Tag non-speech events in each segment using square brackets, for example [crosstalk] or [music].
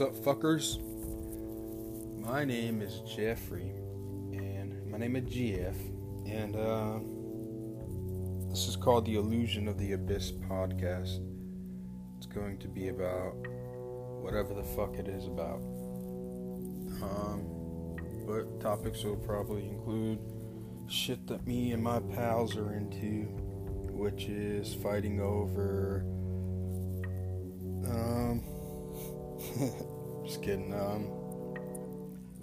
What's up, fuckers? My name is Jeffrey, and my name is GF, and uh, this is called the Illusion of the Abyss podcast. It's going to be about whatever the fuck it is about. Um, but topics will probably include shit that me and my pals are into, which is fighting over. Kidding. Um,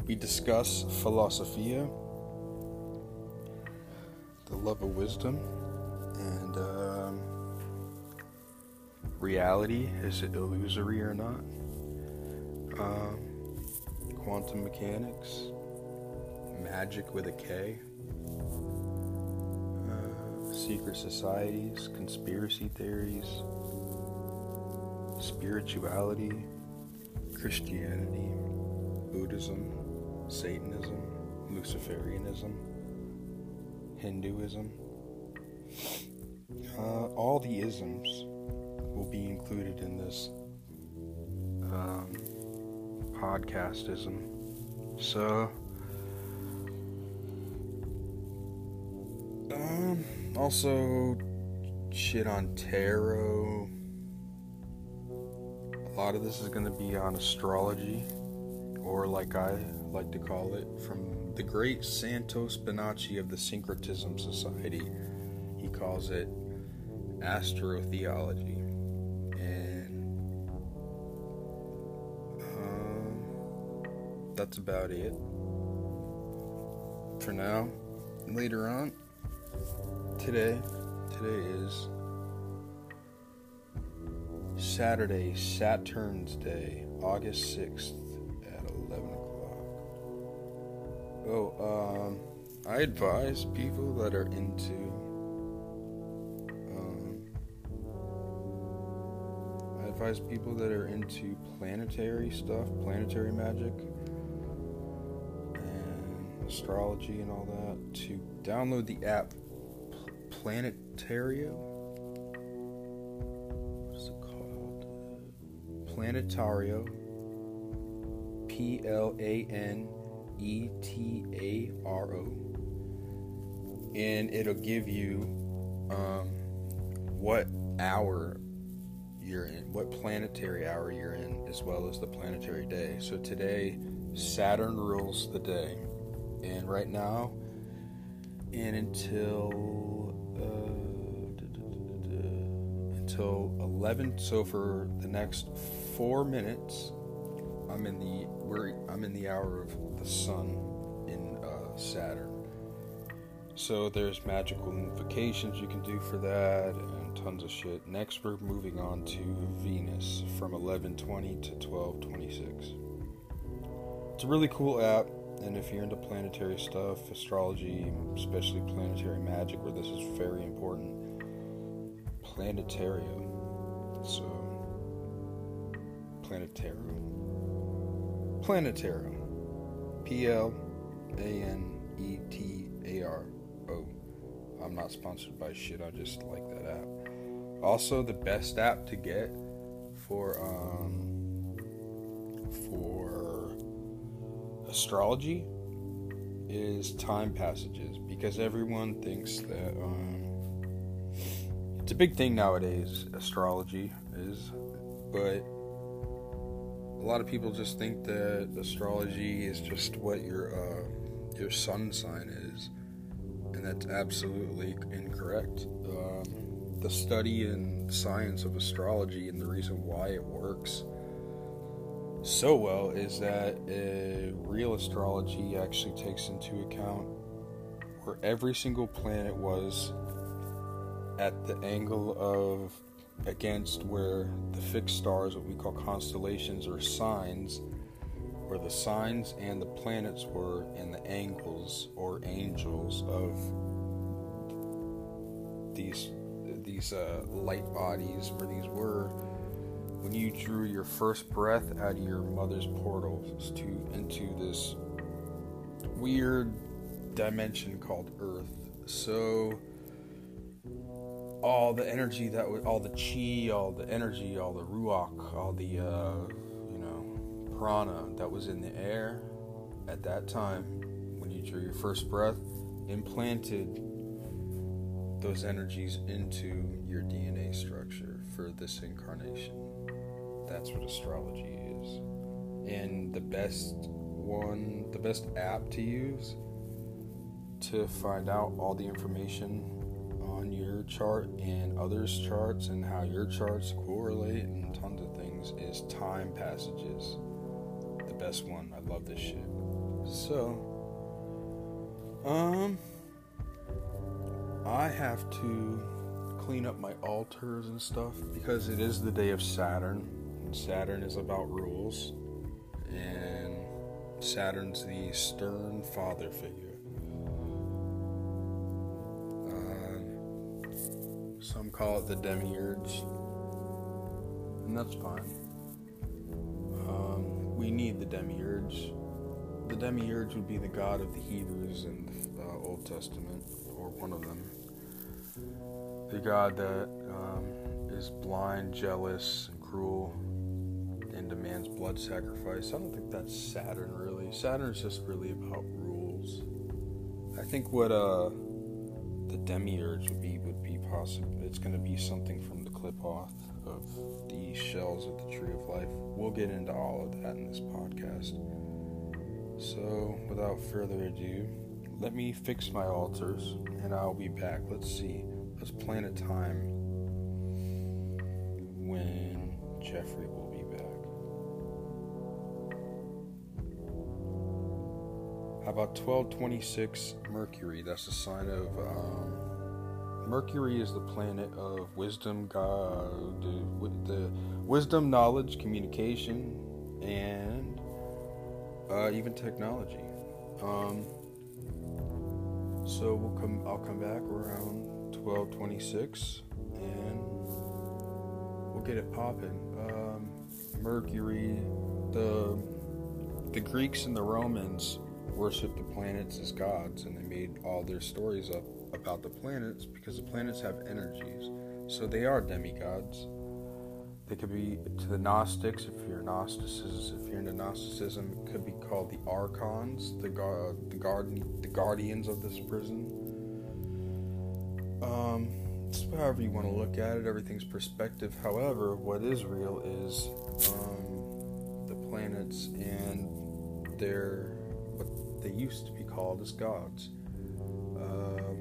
we discuss philosophia, the love of wisdom, and um, reality. Is it illusory or not? Um, quantum mechanics, magic with a K, uh, secret societies, conspiracy theories, spirituality, Christianity, Buddhism, Satanism, Luciferianism, Hinduism. Uh, all the isms will be included in this um, podcastism. So, um, also shit on tarot. Lot of this is going to be on astrology, or like I like to call it, from the great Santos Bonacci of the Syncretism Society. He calls it astrotheology. And um, that's about it for now. Later on, today, today is Saturday, Saturn's Day, August 6th at 11 o'clock. Oh, um, I advise people that are into, um, I advise people that are into planetary stuff, planetary magic, and astrology and all that to download the app Planetario. Planetario. P L A N E T A R O. And it'll give you um, what hour you're in, what planetary hour you're in, as well as the planetary day. So today, Saturn rules the day. And right now, and until uh, until 11 so for the next four minutes i'm in the we're i'm in the hour of the sun in uh, saturn. So there's magical invocations you can do for that and tons of shit. Next we're moving on to venus from 1120 to 1226 it's a really cool app and if you're into planetary stuff, astrology, especially planetary magic, where this is very important, planetarium. So, planetarium. Planetarium. P L A N E T A R O. I'm not sponsored by shit, I just like that app. Also, the best app to get for, um, for astrology is time passages because everyone thinks that um, it's a big thing nowadays astrology is but lot of people just think that astrology is just what your uh, your sun sign is and that's absolutely incorrect. Um, the study and science of astrology and the reason why it works so well is that uh, real astrology actually takes into account where every single planet was at the angle of against where the fixed stars, what we call constellations or signs, where the signs and the planets were and the angles or angels of these these uh, light bodies, where these were when you drew your first breath out of your mother's portals to into this weird dimension called Earth. So all the energy that was all the chi, all the energy, all the ruach, all the uh, you know prana that was in the air at that time when you drew your first breath implanted those energies into your DNA structure for this incarnation. That's what astrology is. And the best one, the best app to use to find out all the information on your chart and others' charts and how your charts correlate and tons of things is Time Passages. The best one. I love this shit. So, um, I have to clean up my altars and stuff because it is the day of Saturn. And Saturn is about rules, and Saturn's the stern father figure. Call it the demiurge, and that's fine. Um, we need the demiurge. The demiurge would be the god of the Hebrews in the uh, Old Testament, or one of them the God that um, is blind, jealous, and cruel, and demands blood sacrifice. I don't think that's Saturn really. Saturn's just really about rules. I think what uh, the demiurge would be would be possible. It's going to be something from the Qliphoth of the shells of the tree of life. We'll get into all of that in this podcast. So, without further ado, let me fix my altars and I'll be back. Let's see. Let's plan a time when Jeffrey about 1226 Mercury? That's a sign of. Um, Mercury is the planet of wisdom, God, the, the wisdom, knowledge, communication, and uh, even technology. Um, so we'll come. I'll come back around 1226 and we'll get it popping. Um, Mercury, the the Greeks and the Romans worshiped the planets as gods, and they made all their stories up about the planets because the planets have energies. So they are demigods. They could be to the Gnostics, if you're Gnosticism, if you're into Gnosticism, it could be called the Archons, the the guard, the guardians of this prison. Um, however you want to look at it, everything's perspective. However, what is real is um, the planets and their they used to be called as gods. Um,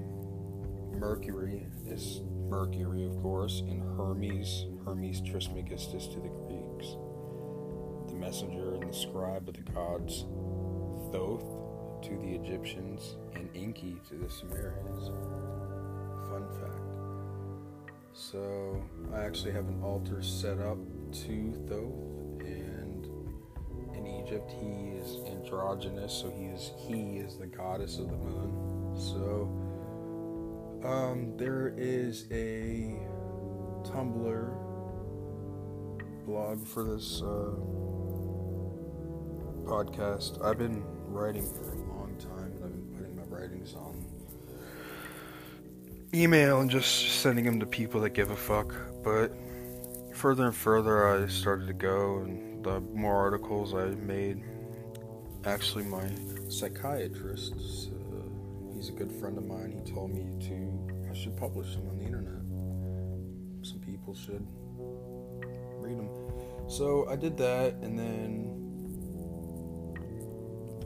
Mercury is Mercury, of course, and Hermes, Hermes Trismegistus to the Greeks, the messenger and the scribe of the gods, Thoth to the Egyptians, and Enki to the Sumerians fun fact. So I actually have an altar set up to Thoth, Egypt he is androgynous, so he is he is the goddess of the moon. So um, there is a Tumblr blog for this uh, podcast. I've been writing for a long time, and I've been putting my writings on email and just sending them to people that give a fuck. But further and further, I started to go, and the more articles I made, actually, my psychiatrist, uh, he's a good friend of mine. He told me to I should publish them on the internet. Some people should read them. So I did that, and then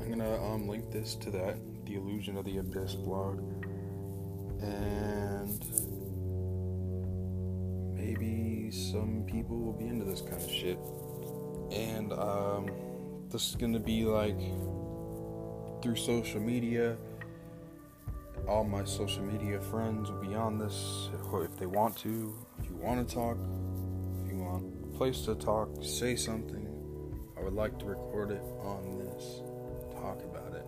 I'm gonna um, link this to that, the Illusion of the Abyss blog and maybe some people will be into this kind of shit. And um, this is gonna be like through social media. All my social media friends will be on this if they want to. If you want to talk, if you want a place to talk, say something. I would like to record it on this, talk about it.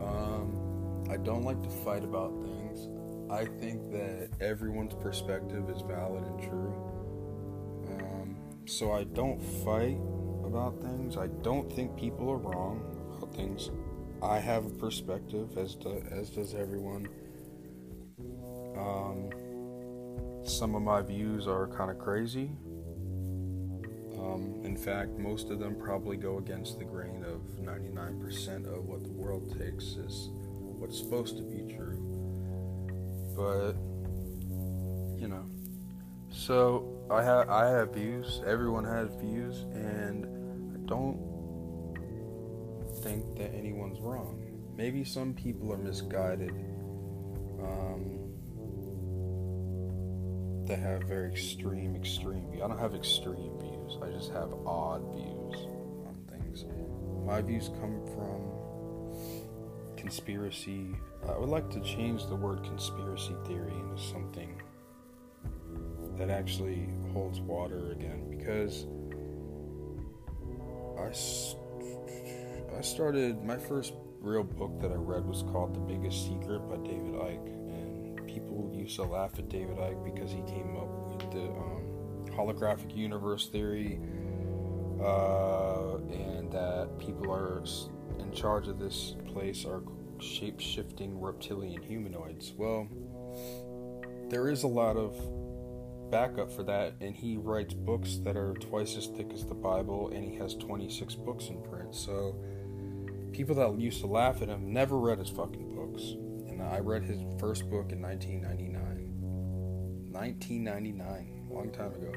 Um, I don't like to fight about things I think that everyone's perspective is valid and true. So I don't fight about things. I don't think people are wrong about things. I have a perspective, as do, as does everyone. Um, some of my views are kind of crazy, um, In fact, most of them probably go against the grain of 99% of what the world takes as what's supposed to be true. But so I have I have views. Everyone has views, and I don't think that anyone's wrong. Maybe some people are misguided. Um, they have very extreme, extreme views. I don't have extreme views. I just have odd views on things. My views come from conspiracy. I would like to change the word conspiracy theory into something that actually holds water again because I, I started my first real book that I read was called The Biggest Secret by David Icke and people used to laugh at David Icke because he came up with the um, holographic universe theory uh, and that people are in charge of this place are shape shifting reptilian humanoids. Well, there is a lot of backup for that, and he writes books that are twice as thick as the Bible, and he has 26 books in print. So, people that used to laugh at him never read his fucking books. And I read his first book in 1999. 1999, long time ago.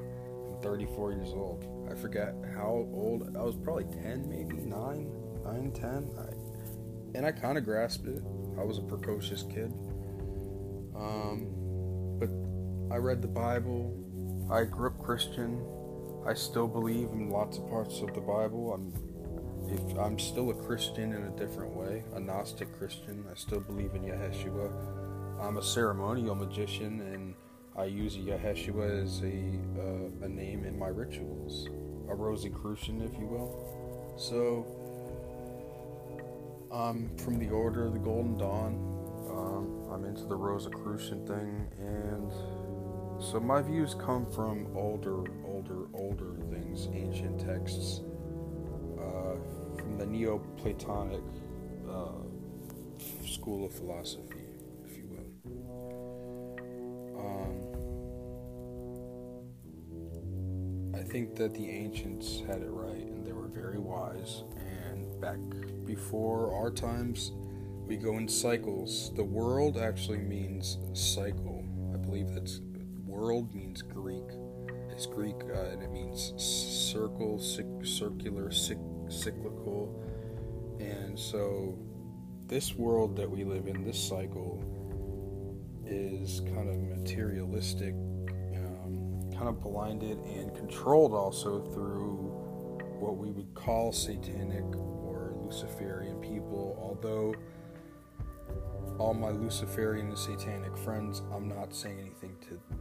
I'm 34 years old. I forget how old. I was probably 10, maybe 9, 9, 10. I, and I kind of grasped it. I was a precocious kid. Um, I read the Bible. I grew up Christian. I still believe in lots of parts of the Bible. I'm if I'm still a Christian in a different way, a Gnostic Christian. I still believe in Yeshua. I'm a ceremonial magician, and I use Yeshua as a uh, a name in my rituals, a Rosicrucian, if you will. So, I'm from the Order of the Golden Dawn. Um, I'm into the Rosicrucian thing, and so my views come from older, older, older things, ancient texts, uh, from the Neoplatonic uh, school of philosophy, if you will. Um, I think that the ancients had it right, and they were very wise. And back before our times, we go in cycles. The world actually means cycle. I believe that's world means Greek. It's Greek uh, and it means circle, circular, cyclical. And so, this world that we live in, this cycle, is kind of materialistic, um, kind of blinded and controlled also through what we would call satanic or Luciferian people, although all my Luciferian and satanic friends, I'm not saying anything to.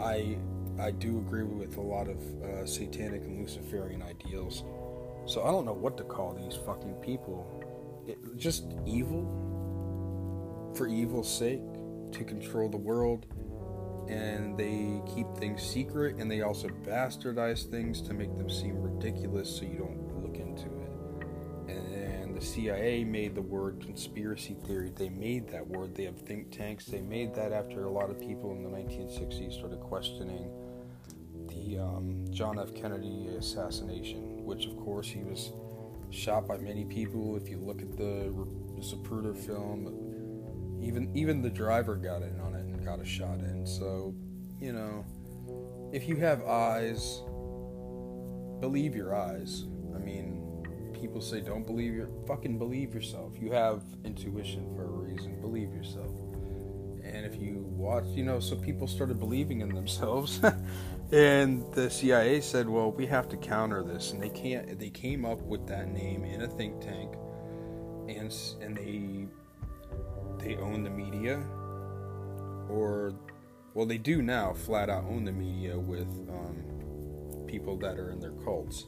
I I do agree with a lot of uh, satanic and Luciferian ideals. So I don't know what to call these fucking people. It, just evil for evil's sake to control the world, and they keep things secret, and they also bastardize things to make them seem ridiculous, so you don't CIA made the word conspiracy theory. They made that word. They have think tanks. They made that after a lot of people in the 1960s started questioning the um, John F. Kennedy assassination, which, of course, he was shot by many people. If you look at the Zapruder film, even even the driver got in on it and got a shot in. So, you know, if you have eyes, believe your eyes. I mean, people say don't believe your fucking believe yourself. You have intuition for a reason. Believe yourself. And if you watch, you know, so people started believing in themselves. [laughs] and the CIA said, "Well, we have to counter this." And they can't they came up with that name in a think tank and and they they own the media or well, they do now flat out own the media with um, people that are in their cults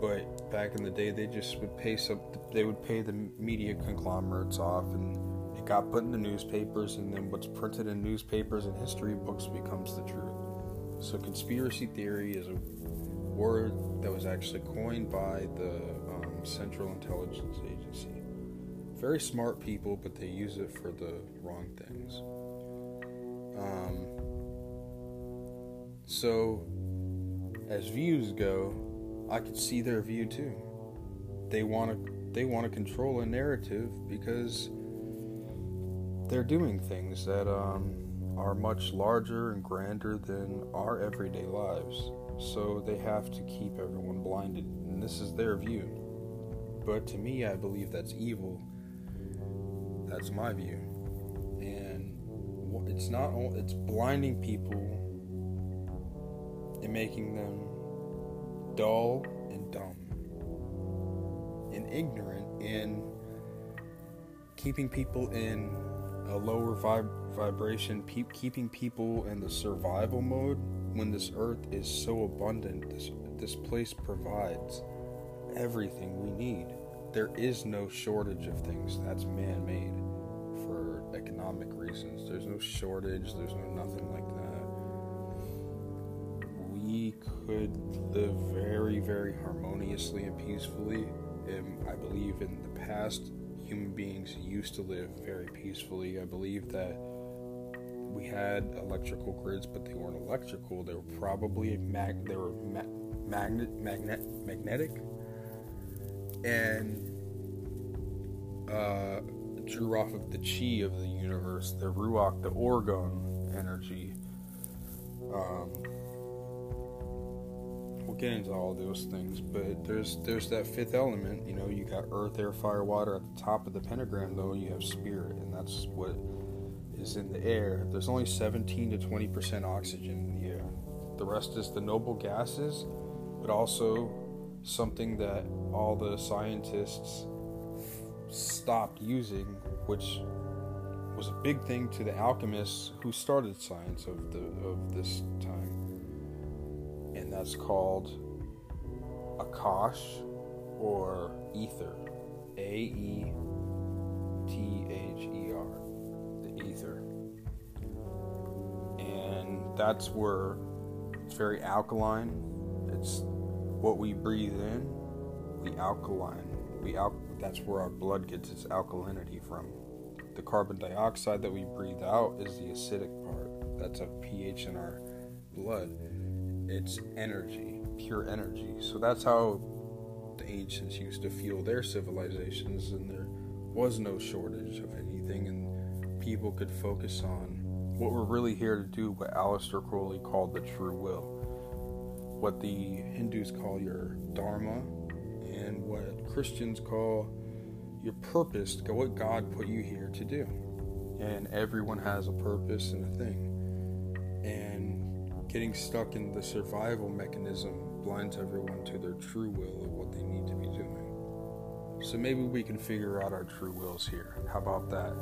but back in the day they just would pay some they would pay the media conglomerates off and it got put in the newspapers and then what's printed in newspapers and history books becomes the truth. So conspiracy theory is a word that was actually coined by the um, central intelligence agency. Very smart people but they use it for the wrong things. Um, so as views go I could see their view too. They want to they want to control a narrative because they're doing things that um, are much larger and grander than our everyday lives. So they have to keep everyone blinded, and this is their view. But to me, I believe that's evil. That's my view, and it's not. It's blinding people and making them dull and dumb and ignorant and keeping people in a lower vib- vibration, pe- keeping people in the survival mode when this earth is so abundant. This, this place provides everything we need. There is no shortage of things. That's man made for economic reasons. There's no shortage, there's no nothing like that. Could live very, very harmoniously and peacefully. And I believe in the past, human beings used to live very peacefully. I believe that we had electrical grids, but they weren't electrical. They were probably mag- they were ma- magnet magnet magnetic, and uh, drew off of the chi of the universe, the ruach, the orgone energy. Um, get into all those things, but there's there's that fifth element. You know, you got earth, air, fire, water. At the top of the pentagram, though, you have spirit, and that's what is in the air. There's only 17 to 20 percent oxygen in the air. The rest is the noble gases, but also something that all the scientists stopped using, which was a big thing to the alchemists who started science of the of this time that's called Akash or Ether. A E T H E R. The ether. And that's where it's very alkaline. It's what we breathe in, the alkaline. We al- that's where our blood gets its alkalinity from. The carbon dioxide that we breathe out is the acidic part. That's a pH in our blood it's energy, pure energy. So that's how the ancients used to fuel their civilizations, and there was no shortage of anything, and people could focus on what we're really here to do, what Aleister Crowley called the true will, what the Hindus call your dharma, and what Christians call your purpose, what God put you here to do. And everyone has a purpose and a thing. And getting stuck in the survival mechanism blinds everyone to their true will of what they need to be doing. So maybe we can figure out our true wills here. How about that?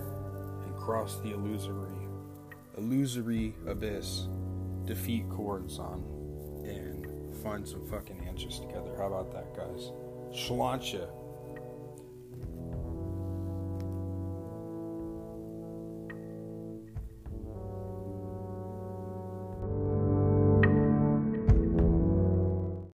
And cross the illusory, illusory abyss, defeat Choronzon, and find some fucking answers together. How about that, guys? Shlancha.